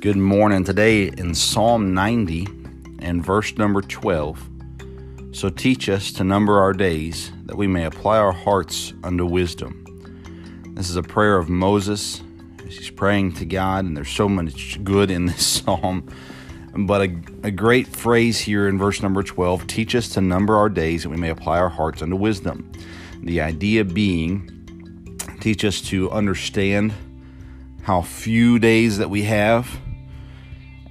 Good morning. Today in Psalm 90 and verse number 12. So teach us to number our days that we may apply our hearts unto wisdom. This is a prayer of Moses. He's praying to God, and there's so much good in this psalm. But a, a great phrase here in verse number 12 teach us to number our days that we may apply our hearts unto wisdom. The idea being, teach us to understand how few days that we have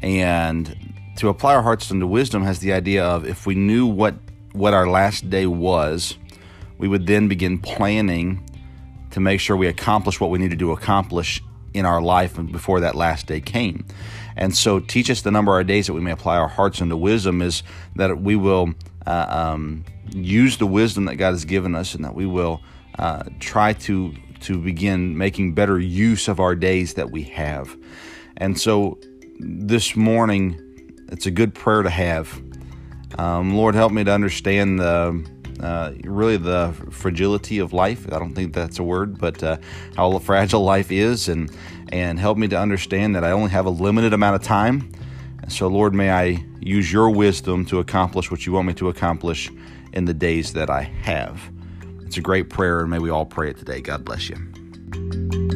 and to apply our hearts unto wisdom has the idea of if we knew what what our last day was, we would then begin planning to make sure we accomplish what we needed to accomplish in our life before that last day came. And so, teach us the number of our days that we may apply our hearts unto wisdom is that we will uh, um, use the wisdom that God has given us, and that we will uh, try to to begin making better use of our days that we have. And so, this morning, it's a good prayer to have. Um, Lord, help me to understand the uh, really the fragility of life. I don't think that's a word, but uh, how fragile life is, and and help me to understand that I only have a limited amount of time. So, Lord, may I use your wisdom to accomplish what you want me to accomplish in the days that I have. It's a great prayer, and may we all pray it today. God bless you.